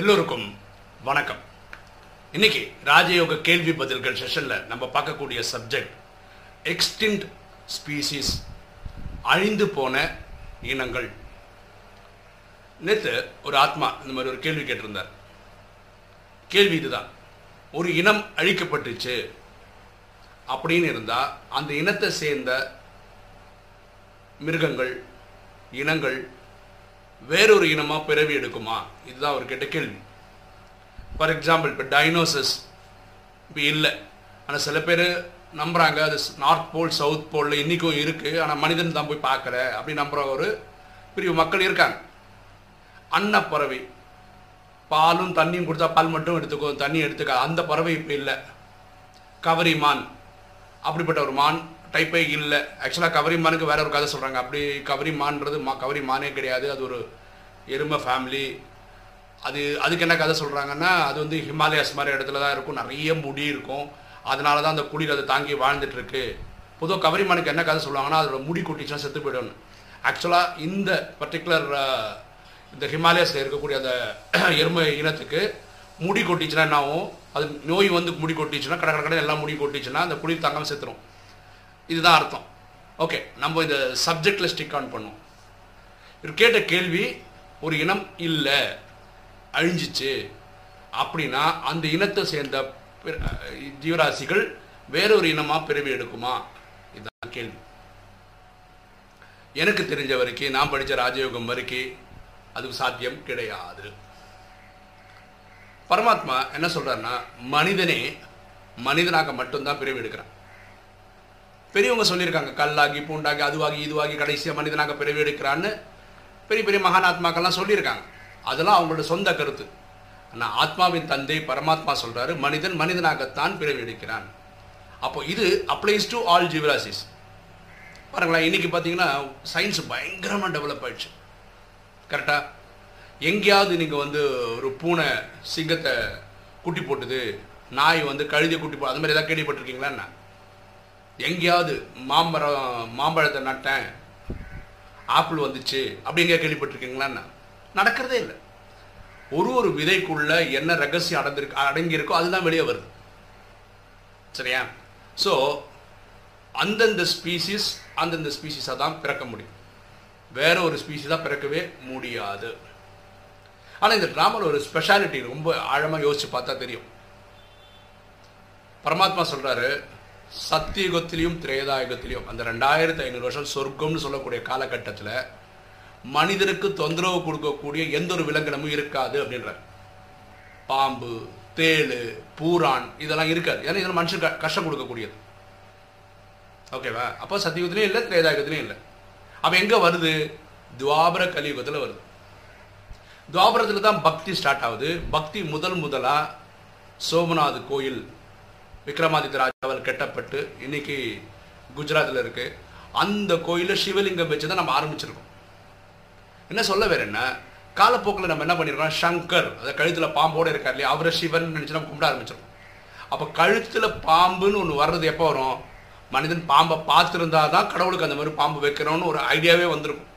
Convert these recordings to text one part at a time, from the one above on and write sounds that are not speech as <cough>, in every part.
எல்லோருக்கும் வணக்கம். இன்னைக்கு ராஜயோக கேள்வி பதில்கள் செஷன்ல நம்ம பார்க்கக்கூடிய சப்ஜெக்ட் எக்ஸ்டிண்ட் ஸ்பீசிஸ் அழிந்து போன இனங்கள். நேற்று ஒரு ஆத்மா இந்த மாதிரி ஒரு கேள்வி கேட்டிருந்தார். கேள்வி இதுதான். ஒரு இனம் அழிக்கப்பட்டுச்சு அப்படின்னு இருந்தா அந்த இனத்தை சேர்ந்த மிருகங்கள் இனங்கள் வேறொரு இனமாக பிறவி எடுக்குமா? இதுதான் அவர் கேட்ட கேள்வி. ஃபார் எக்ஸாம்பிள் இப்போ டைனோசஸ் இப்போ இல்லை. ஆனால் சில பேர் நம்புகிறாங்க அது நார்த் போல் சவுத் போலில் இன்றைக்கும் இருக்குது ஆனால் மனிதன் தான் போய் பார்க்கல அப்படி நம்புகிற ஒரு பிரிவு மக்கள் இருக்காங்க. அன்னப்பறவை பாலும் தண்ணியும் கொடுத்தா பால் மட்டும் எடுத்துக்கோ தண்ணி எடுத்துக்க. அந்த பறவை இப்போ இல்லை. கவரி மான் அப்படிப்பட்ட ஒரு மான். டைப்பே இல்லை. ஆக்சுவலாக கவரி மானுக்கு வேற ஒரு கதை சொல்கிறாங்க அப்படி கவரி மான்றது மா கவரி மானே கிடையாது. அது ஒரு எருமை ஃபேமிலி அது அதுக்கு என்ன கதை சொல்கிறாங்கன்னா அது வந்து ஹிமாலயாஸ் மாதிரி இடத்துல தான் இருக்கும். நிறைய முடி இருக்கும். அதனால தான் அந்த குளிர் அதை தாங்கி வாழ்ந்துட்டுருக்கு. பொதுவாக கவரி மானுக்கு என்ன கதை சொல்லுவாங்கன்னா அதோட முடி கொட்டிச்சுன்னா செத்து போயிடும்னு. ஆக்சுவலாக இந்த பர்டிகுலர் இந்த ஹிமாலயாஸில் இருக்கக்கூடிய அந்த <clears throat> எருமை இனத்துக்கு முடி கொட்டிச்சுன்னா என்ன ஆகும் அது நோய் வந்து முடி கொட்டிச்சுன்னா கடை கடை கடை எல்லாம் முடி கொட்டிச்சுன்னா அந்த குளிர் தாங்காமல் செத்துரும். இதுதான் அர்த்தம். ஓகே நம்ம இந்த சப்ஜெக்டில் ஸ்டிக் ஆன் பண்ணுவோம். இவர் கேட்ட கேள்வி ஒரு இனம் இல்லை அழிஞ்சிச்சு அப்படின்னா அந்த இனத்தை சேர்ந்த ஜீவராசிகள் வேறொரு இனமாக பிறவி எடுக்குமா? இதுதான் கேள்வி. எனக்கு தெரிஞ்ச வரைக்கும் நான் படித்த ராஜயோகம் வரைக்கும் அது சாத்தியம் கிடையாது. பரமாத்மா என்ன சொல்கிறாருன்னா மனிதனே மனிதனாக மட்டும்தான் பிறவி எடுக்கிறான். பெரியவங்க சொல்லியிருக்காங்க கல்லாகி பூண்டாகி அதுவாகி இதுவாகி கடைசியாக மனிதனாக பிறவி எடுக்கிறான்னு பெரிய பெரிய மகானாத்மாக்கள்லாம் சொல்லியிருக்காங்க. அதெல்லாம் அவங்களோட சொந்த கருத்து. ஆனால் ஆத்மாவின் தந்தை பரமாத்மா சொல்கிறாரு மனிதன் மனிதனாகத்தான் பிறவி எடுக்கிறான். அப்போ இது அப்ளைஸ் டு ஆல் ஜீவராசிஸ் பாருங்களேன் இன்றைக்கி பார்த்தீங்கன்னா சயின்ஸ் பயங்கரமாக டெவலப் ஆயிடுச்சு. கரெக்டாக எங்கேயாவது நீங்கள் வந்து ஒரு பூனை சிங்கத்தை குட்டி போட்டுது நாய் வந்து கழுதியை குட்டி போ அது மாதிரி ஏதாவது கேள்விப்பட்டிருக்கீங்களா என்ன? எங்கேயாவது மாம்பழம் மாம்பழத்தை நட்டேன் ஆப்பிள் வந்துச்சு அப்படிங்க கேள்விப்பட்டிருக்கீங்களா நடக்கிறதே இல்லை. ஒரு ஒரு விதைக்குள்ள என்ன ரகசியம் அடங்கிருக்கு அடங்கியிருக்கோ அதுதான் வெளியே வருது. சரியா? ஸோ அந்தந்த ஸ்பீசிஸ் அந்தந்த ஸ்பீசிஸாக தான் பிறக்க முடியும். வேற ஒரு ஸ்பீசிஸாக பிறக்கவே முடியாது. ஆனால் இந்த ட்ராமாவில் ஒரு ஸ்பெஷாலிட்டி ரொம்ப ஆழமாக யோசிச்சு பார்த்தா தெரியும். பரமாத்மா சொல்கிறாரு சத்தியுகத்திலையும் திரேதாயுகத்திலையும். அந்த ரெண்டாயிரத்தி ஐநூறு வருஷம் சொர்க்கம்னு சொல்லக்கூடிய காலகட்டத்தில் மனிதனுக்கு தொந்தரவு கொடுக்கக்கூடிய எந்த ஒரு விலங்கினமும் இருக்காது அப்படின்ற பாம்பு தேளு பூரான் இதெல்லாம் இருக்காது. ஏன்னா இதெல்லாம் மனுஷன் க- கஷ்டம் கொடுக்கக்கூடியது. ஓகேவா? அப்போ சத்தியுகத்திலையும் இல்லை திரேதாயுகத்திலையும் இல்லை. அப்போ எங்கே வருது? துவாபர கலியுகத்தில் வருது. துவாபரத்தில் தான் பக்தி ஸ்டார்ட் ஆகுது. பக்தி முதல் முதலாக சோமநாத் கோயில் விக்ரமாதித்ய ராஜாவால் கெட்டப்பட்டு இன்னைக்கு குஜராத்தில் இருக்கு. அந்த கோயிலில் சிவலிங்கம் வச்சு தான் நம்ம ஆரம்பிச்சிருக்கோம். என்ன சொல்ல வேற என்ன? காலப்போக்கில் நம்ம என்ன பண்ணிருக்கோம்? சங்கர் அதை கழுத்தில் பாம்போடு இருக்கார் இல்லையா? அவரை சிவன் நினச்சி நம்ம கும்பிட ஆரம்பிச்சிருக்கோம். அப்போ கழுத்தில் பாம்புன்னு ஒன்று வர்றது எப்போ வரும்? மனிதன் பாம்பை பார்த்துருந்தா தான் கடவுளுக்கு அந்த மாதிரி பாம்பு வைக்கணும்னு ஒரு ஐடியாவே வந்திருக்கும்.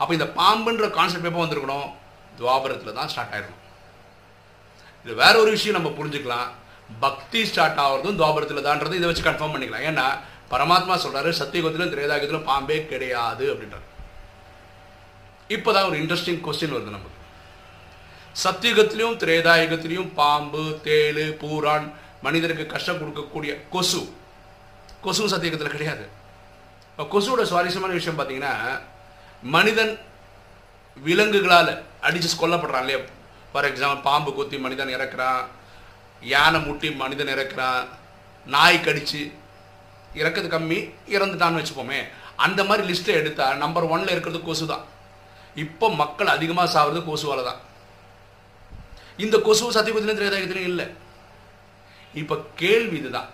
அப்போ இந்த பாம்புன்ற கான்செப்ட் எப்போ வந்திருக்கணும்? துவாபரத்தில் தான் ஸ்டார்ட் ஆயிருக்கும் இது வேற ஒரு விஷயம் நம்ம புரிஞ்சுக்கலாம். பக்தி ஸ்டார்ட் ஆகிறதும் துவாபரத்தில் தான்றது. இதை வச்சு கன்ஃபார்ம் பண்ணிக்கலாம். ஏன்னா பரமாத்மா சொல்கிறாரு சத்தியகுத்திலும் திரேதாயுகத்திலும் பாம்பே கிடையாது அப்படின்றார். இப்போதான் ஒரு இன்ட்ரெஸ்டிங் கொஸ்டின் வருது நமக்கு. சத்தியுகத்திலையும் திரேதாயுகத்திலையும் பாம்பு தேள் பூரான் மனிதருக்கு கஷ்டம் கொடுக்கக்கூடிய கொசு. கொசு சத்தியுகத்தில் கிடையாது. இப்போ கொசுவோட சுவாரஸ்யமான விஷயம் பார்த்தீங்கன்னா மனிதன் விலங்குகளால் அடிச்சு கொல்லப்படுறான் இல்லையா? ஃபார் எக்ஸாம்பிள் பாம்பு கொத்தி மனிதன் இறக்குறான். யானை முட்டி மனிதன் இறக்குறான் நாய் கடிச்சு இறக்குறது கம்மி இறந்துட்டான்னு வச்சுப்போமே. அந்த மாதிரி லிஸ்ட்டை எடுத்தால் நம்பர் ஒன்ல இருக்கிறது கொசு தான் இப்போ மக்கள் அதிகமாக சாவது கொசுவால் தான் இந்த கொசு சத்தியகுதிலும் திரேதாயுகத்திலும் இல்லை. இப்போ கேள்வி இதுதான்.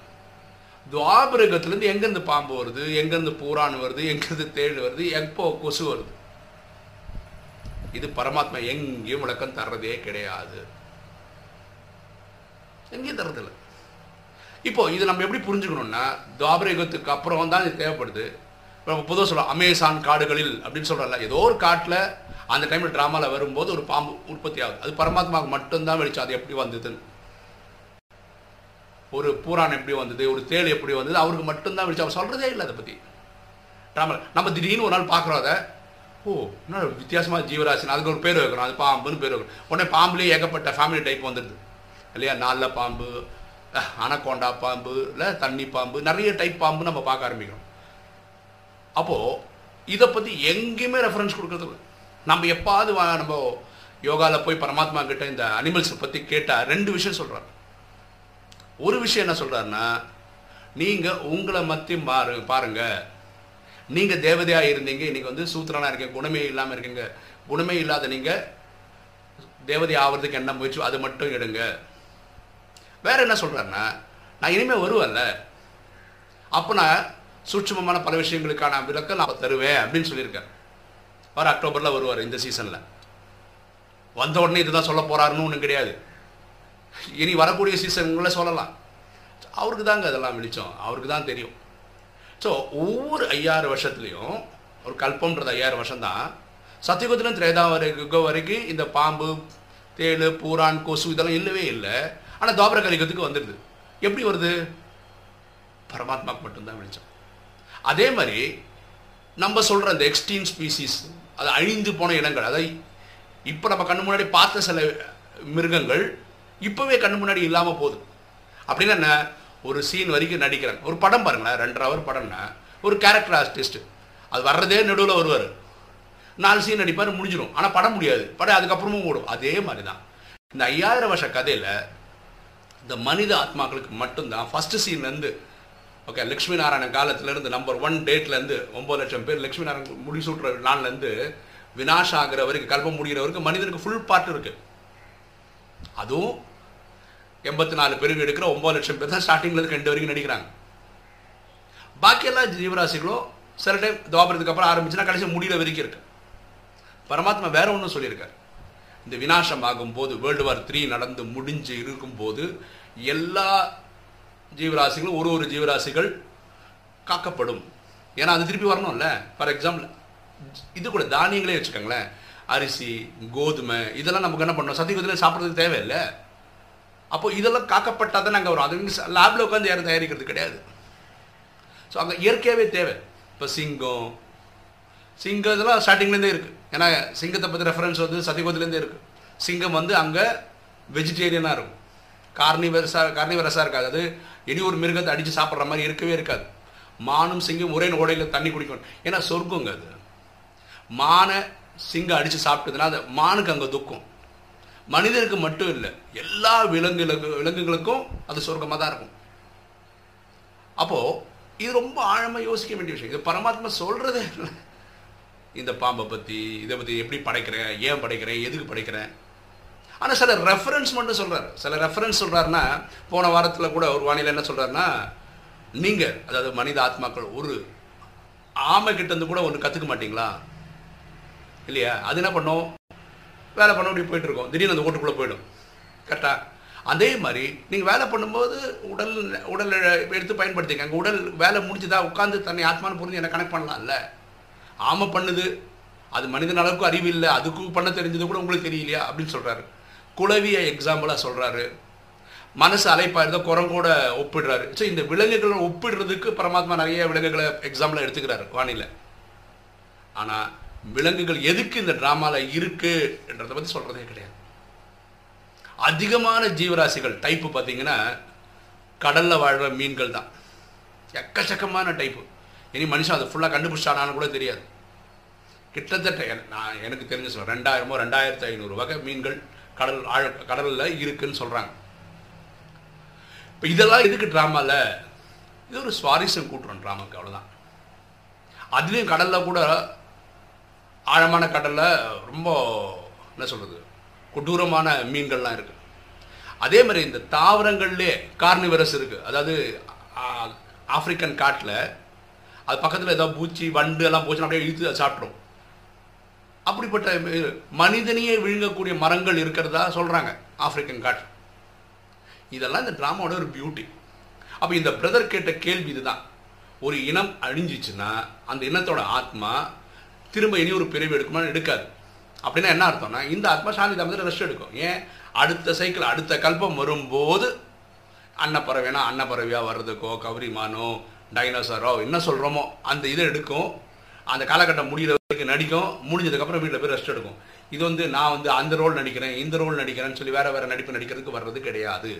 துவாபரகத்துலேருந்து எங்கேருந்து பாம்பு வருது எங்கேருந்து பூரான் வருது எங்கேருந்து தேள் வருது எப்போ கொசு வருது? இது பரமாத்மா எங்கேயும் விளக்கம் தர்றதே கிடையாது. எங்கேயும் தர்றதில்லை இப்போ இது நம்ம எப்படி புரிஞ்சுக்கணும்னா துவாபர யுகத்துக்கு அப்புறம் தான் இது தேவைப்படுது. இப்போ நம்ம பொதுவாக சொல்கிறோம் அமேசான் காடுகளில் அப்படின்னு சொல்கிறோம்ல ஏதோ ஒரு காட்டில் அந்த டைமில் ட்ராமாவில் வரும்போது ஒரு பாம்பு உற்பத்தி ஆகுது. அது பரமாத்மாவுக்கு மட்டும்தான் வெளிச்சம் அது எப்படி வந்ததுன்னு ஒரு பூரான் எப்படி வந்தது? ஒரு தேள் எப்படி வந்தது? அவருக்கு மட்டும்தான் வெளிச்சம். அவர் சொல்கிறதே இல்லை அதை பற்றி ட்ராமாவில் நம்ம திடீர்னு ஒரு நாள் பார்க்குறோம் அதை. ஓ என்ன வித்தியாசமாக ஜீவராசின்னு. அதுக்கு ஒரு பேர் வைக்கிறோம் அது பாம்புன்னு பேர் வைக்கிறோம் உடனே பாம்புலேயே ஏகப்பட்ட ஃபேமிலி டைப் வந்துடுது. இல்லையா? நாலில் பாம்பு அனக்கொண்டா பாம்பு இல்லை தண்ணி பாம்பு நிறைய டைப் பாம்பு நம்ம பார்க்க ஆரம்பிக்கிறோம். அப்போது இதை பற்றி எங்கேயுமே ரெஃபரன்ஸ் கொடுக்குறதில்ல நம்ம எப்பாவது நம்ம யோகாவில் போய் பரமாத்மா கிட்ட இந்த அனிமல்ஸை பற்றி கேட்டால் ரெண்டு விஷயம் சொல்கிறார் ஒரு விஷயம் என்ன சொல்கிறாருன்னா நீங்கள் உங்களை மத்தி மாறு பாருங்கள் நீங்கள் தேவதையாக இருந்தீங்க இன்றைக்கி வந்து சூத்திரனாக இருக்கீங்க குணமே இல்லாமல் இருக்கீங்க. குணமே இல்லாத நீங்கள் தேவதை ஆகிறதுக்கு என்ன முயற்சி அது மட்டும் எடுங்க. வேறு என்ன சொல்கிறாருன்னா நான் இனிமேல் வருவேன்ல. அப்போ நான் சூட்சமமான பல விஷயங்களுக்கான விளக்க நான் தருவேன் அப்படின்னு சொல்லியிருக்காரு. அவர் அக்டோபரில் வருவார் இந்த சீசனில் வந்த உடனே இதுதான் சொல்ல போறாருன்னு ஒன்றும் கிடையாது. இனி வரக்கூடிய சீசன்களை சொல்லலாம். அவருக்கு தாங்க அதெல்லாம் வெளிச்சம். அவருக்கு தான் தெரியும். ஸோ ஒவ்வொரு ஐயாயிரம் வருஷத்துலையும் ஒரு கல்பம்ன்றது ஐயாயிரம் வருஷம் தான் சத்தியுகத்திலும் திரேதா வரைக்கும் வரைக்கும் இந்த பாம்பு தேள் பூரான் கொசு இதெல்லாம் இல்லவே இல்லை. ஆனால் துவாபர கலிகத்துக்கு வந்துடுது எப்படி வருது? பரமாத்மாக்கு மட்டும்தான் வெளிச்சம். அதே மாதிரி நம்ம சொல்கிற அந்த எக்ஸ்டீம் ஸ்பீசிஸ் அது அழிந்து போன இனங்கள் அதை இப்போ நம்ம கண்ணு முன்னாடி பார்த்த சில மிருகங்கள் இப்போவே கண்ணு முன்னாடி இல்லாமல் போகுது. அப்படின்னா என்ன? ஒரு சீன் வரைக்கும் நடிக்கிறாங்க. ஒரு படம் பாருங்களேன் ரெண்டரை ஹவர் படம்னா ஒரு கேரக்டர் ஆர்டிஸ்ட் அது வர்றதே நடுவில் வருவார். நாலு சீன் நடிப்பார் முடிஞ்சிடும் ஆனால் படம் முடியாது. படம் அதுக்கப்புறமும் ஓடும். அதே மாதிரி தான் இந்த ஐயாயிரம் வருஷ கதையில் இந்த மனித ஆத்மாக்களுக்கு மட்டும்தான். ஃபஸ்ட்டு சீன்லேருந்து ஓகே லக்ஷ்மி நாராயணன் காலத்துலேருந்து நம்பர் ஒன் டேட்லேருந்து ஒம்பது லட்சம் பேர் லக்ஷ்மி நாராயணன் முடிசூட்டுற நாள்லேருந்து வினாஷ் ஆகிற வரைக்கும் கல்பம் முடிகிற வரைக்கும் மனிதனுக்கு ஃபுல் பார்ட் இருக்கு. அதுவும் எண்பத்தி நாலு பேருக்கு எடுக்கிற ஒம்பது லட்சம் பேர் தான் ஸ்டார்டிங்லேருந்து ரெண்டு வரைக்கும் நடிக்கிறாங்க. பாக்கி எல்லா ஜீவராசிகளும் சில டைம் துவாபரத்துக்கு அப்புறம் ஆரம்பிச்சுன்னா கடைசி முடியல வரைக்கும் இருக்கு. பரமாத்மா வேற ஒன்றும் சொல்லியிருக்காரு. இந்த வினாசம் ஆகும்போது வேர்ல்டு வார் த்ரீ நடந்து முடிஞ்சு இருக்கும்போது எல்லா ஜீவராசிகளும் ஒரு ஒரு ஜீவராசிகள் காக்கப்படும். ஏன்னா அது திருப்பி வரணும்ல. ஃபார் எக்ஸாம்பிள் இது கூட தானியங்களே வச்சுக்கோங்களேன். அரிசி கோதுமை இதெல்லாம் நமக்கு என்ன பண்ணோம் சத்தியகுதியில் சாப்பிட்றதுக்கு தேவையில்லை. அப்போ இதெல்லாம் காக்கப்பட்டால் தான் நாங்கள் வரும். அது லேபில் உட்காந்து யாரும் தயாரிக்கிறது கிடையாது. ஸோ அங்கே இயற்கையாகவே தேவை. இப்போ சிங்கம் சிங்கம் இதெல்லாம் ஸ்டார்டிங்லேருந்தே இருக்குது ஏன்னா சிங்கத்தை பற்றி ரெஃபரன்ஸ் வந்து சத்தியகுதிலேருந்தே இருக்குது சிங்கம் வந்து அங்கே வெஜிடேரியனாக இருக்கும். கார்னிவரஸாக கார்னிவரஸாக இருக்காது. அது இனி ஒரு மிருகத்தை அடித்து சாப்பிட்ற மாதிரி இருக்கவே இருக்காது. மானும் சிங்கம் ஒரே ஓடையில் தண்ணி குடிக்கணும் ஏன்னா சொர்க்கங்க அது. மானை சிங்கம் அடித்து சாப்பிட்டதுன்னா அது மானுக்கு அங்கே துக்கம். மனிதனுக்கு மட்டும் இல்லை எல்லா விலங்குகளுக்கு விலங்குகளுக்கும் அது சொர்க்கமாக தான் இருக்கும். அப்போது இது ரொம்ப ஆழமாக யோசிக்க வேண்டிய விஷயம். இது பரமாத்மா சொல்கிறதே இல்லை. இந்த பாம்பை பற்றி இதை பற்றி எப்படி படைக்கிறேன் ஏன் படைக்கிறேன் எதுக்கு படைக்கிறேன்? ஆனால் சில ரெஃபரன்ஸ் மட்டும் சொல்கிறார் சில ரெஃபரன்ஸ் சொல்கிறாருன்னா போன வாரத்தில் கூட ஒரு வானிலை என்ன சொல்கிறாருன்னா நீங்கள் அதாவது மனித ஆத்மாக்கள் ஒரு ஆமை கிட்டேருந்து கூட ஒன்று கற்றுக்க மாட்டிங்களா? இல்லையா? அது என்ன பண்ணும்? வேலை பண்ண அப்படி போயிட்டுருக்கோம் திடீர்னு அந்த ஓட்டுக்குள்ளே போயிடும். கரெக்டாக அதே மாதிரி நீங்கள் வேலை பண்ணும்போது உடல் உடல் எடுத்து பயன்படுத்திங்க அங்கே உடல் வேலை முடிஞ்சுதா உட்காந்து தன்னை ஆத்மான்னு புரிஞ்சு என்ன கனெக்ட் பண்ணலாம்ல. ஆமை பண்ணுது. அது மனிதன் அளவுக்கு அறிவு இல்லை அதுக்கு பண்ண தெரிஞ்சது கூட உங்களுக்கு தெரியலையா? அப்படின்னு சொல்கிறாரு குலவியை எக்ஸாம்பிளாக சொல்கிறாரு மனசு அலைப்பா இருந்தால் குரங்கோட ஒப்பிடுறாரு. ஸோ இந்த விலங்குகளை ஒப்பிடுறதுக்கு பரமாத்மா நிறைய விலங்குகளை எக்ஸாம்பிளாக எடுத்துக்கிறாரு வானிலை ஆனால் விலங்குகள் எதுக்கு இந்த ட்ராமாவில் இருக்குன்றதை பற்றி சொல்கிறதே கிடையாது. அதிகமான ஜீவராசிகள் டைப்பு பார்த்தீங்கன்னா கடலில் வாழ்கிற மீன்கள் தான் எக்கச்சக்கமான டைப்பு இனி மனுஷன் அதை ஃபுல்லாக கண்டுபிடிச்சானான்னு கூட தெரியாது. கிட்டத்தட்ட நான் எனக்கு தெரிஞ்ச சொல்ல ரெண்டாயிரமோ ரெண்டாயிரத்து ஐநூறு வகை மீன்கள் கடல் ஆழ கடலில் இருக்குன்னு சொல்கிறாங்க இப்போ இதெல்லாம் எதுக்கு ட்ராமாவில் இது ஒரு சுவாரஸ்யம் கூட்டுறோம் ட்ராமாக்கு அவ்வளோதான் அதுலேயும் கடலில் கூட ஆழமான கடலில் ரொம்ப என்ன சொல்கிறது கொடூரமான மீன்கள்லாம் இருக்குது அதே மாதிரி இந்த தாவரங்கள்லே கார்னிவரஸ் இருக்குது அதாவது ஆஃப்ரிக்கன் ஆப்பிரிக்கன் காட்டில் அது பக்கத்தில் ஏதோ பூச்சி வண்டு எல்லாம் போச்சுன்னா அப்படியே இழுத்து சாப்பிட்ரும் அப்படிப்பட்ட மனிதனையே விழுங்கக்கூடிய மரங்கள் இருக்கிறதா சொல்கிறாங்க ஆப்பிரிக்கன் காட். இதெல்லாம் இந்த ட்ராமாவோட ஒரு பியூட்டி. அப்போ இந்த பிரதர் கேட்ட கேள்வி இதுதான். ஒரு இனம் அழிஞ்சிச்சுன்னா அந்த இனத்தோட ஆத்மா திரும்ப இனி ஒரு பிரிவு எடுக்குமான்னு எடுக்காது. அப்படின்னா என்ன அர்த்தம்னா இந்த ஆத்மா சாந்தி தாமத்தில் ரெஸ்ட் எடுக்கும். ஏன்? அடுத்த சைக்கிள் அடுத்த கல்பம் வரும்போது அன்னப்பறவைனா அன்னப்பறவையாக வர்றதுக்கோ கௌரிமானோ டைனோசரோ என்ன சொல்கிறோமோ அந்த இதை எடுக்கும். அந்த காலகட்டம் முடிகிற வரைக்கும் நடிக்கும். முடிஞ்சதுக்கப்புறம் வீட்டில் போய் ரெஸ்ட் எடுக்கும். இது வந்து நான் வந்து அந்த ரோல் நடிக்கிறேன் இந்த ரோல் நடிக்கிறேன்னு சொல்லி வேறு வேறு நடிப்பு நடிக்கிறதுக்கு வர்றது கிடையாது.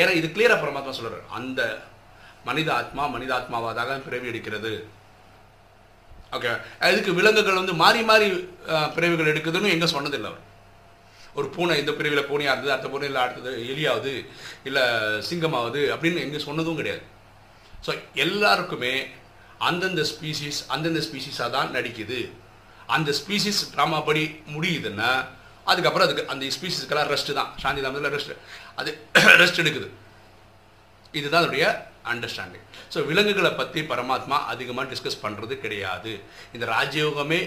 ஏன்னா இது கிளியராக பரமாத்மா சொல்கிறார் அந்த மனித ஆத்மா மனித ஆத்மாவாதாக பிறவி எடுக்கிறது. ஓகே அதுக்கு விலங்குகள் வந்து மாறி மாறி பிறவிகள் எடுக்குதுன்னு எங்கே சொன்னதில்லை அவர். ஒரு பூனை இந்த பிரிவில் பூனையாக இருந்தது அடுத்த பூனையில் அடுத்தது எலியாவது இல்லை சிங்கமாவது அப்படின்னு எங்கே சொன்னதும் கிடையாது. ஸோ எல்லாருக்குமே அந்தந்த ஸ்பீசிஸ் அந்தந்த ஸ்பீசிஸாக தான் நடிக்குது. அந்த ஸ்பீசிஸ் ட்ராமா படி முடியுதுன்னா அதுக்கப்புறம் அதுக்கு அந்த ஸ்பீசிஸ்க்கெல்லாம் ரெஸ்ட்டு தான். சாந்தி தாமத்தில் ரெஸ்ட் அது <coughs> ரெஸ்ட் எடுக்குது. இதுதான் அதோடைய அண்டர்ஸ்டாண்டிங் ஸோ விலங்குகளை பற்றி பரமாத்மா அதிகமாக டிஸ்கஸ் பண்ணுறது கிடையாது. இந்த ராஜயோகமே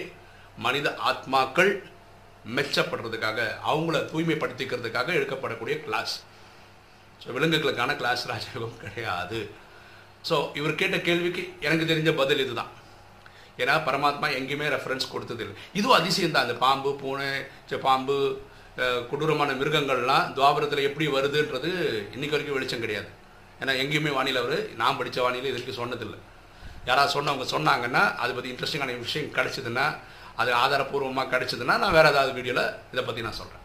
மனித ஆத்மாக்கள் மெச்சப்படுறதுக்காக அவங்கள தூய்மைப்படுத்திக்கிறதுக்காக எடுக்கப்படக்கூடிய கிளாஸ் ஸோ விலங்குகளுக்கான கிளாஸ் ராஜயோகம் கிடையாது. ஸோ இவர் கேட்ட கேள்விக்கு எனக்கு தெரிஞ்ச பதில் இதுதான். ஏன்னா பரமாத்மா எங்கேயுமே ரெஃபரன்ஸ் கொடுத்ததில்லை. இதுவும் அதிசயம் தான் அந்த பாம்பு பூனை பாம்பு கொடூரமான மிருகங்கள்லாம் துவாபரத்தில் எப்படி வருதுன்றது இன்னைக்கு வரைக்கும் வெளிச்சம் கிடையாது. ஏன்னா எங்கேயுமே வானிலை அவர் நான் படித்த வானிலை இது வரைக்கும் சொன்னதில்லை. யாராவது சொன்னவங்க சொன்னாங்கன்னா அதை பற்றி இன்ட்ரெஸ்டிங்கான விஷயம் கிடச்சிதுன்னா அது ஆதாரப்பூர்வமாக கிடச்சிதுன்னா நான் வேறு ஏதாவது வீடியோவில் இதை பற்றி நான் சொல்கிறேன்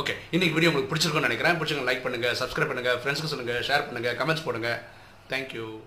ஓகே இன்றைக்கி வீடியோ உங்களுக்கு பிடிச்சிருக்கும்னு நினைக்கிறேன். பிடிச்சிருங்க லைக் பண்ணுங்கள் சப்ஸ்கிரைப் பண்ணுங்கள் ஃப்ரெண்ட்ஸ்க்கு சொல்லுங்கள் ஷேர் பண்ணுங்கள் கமெண்ட்ஸ் போடுங்கள் Thank you.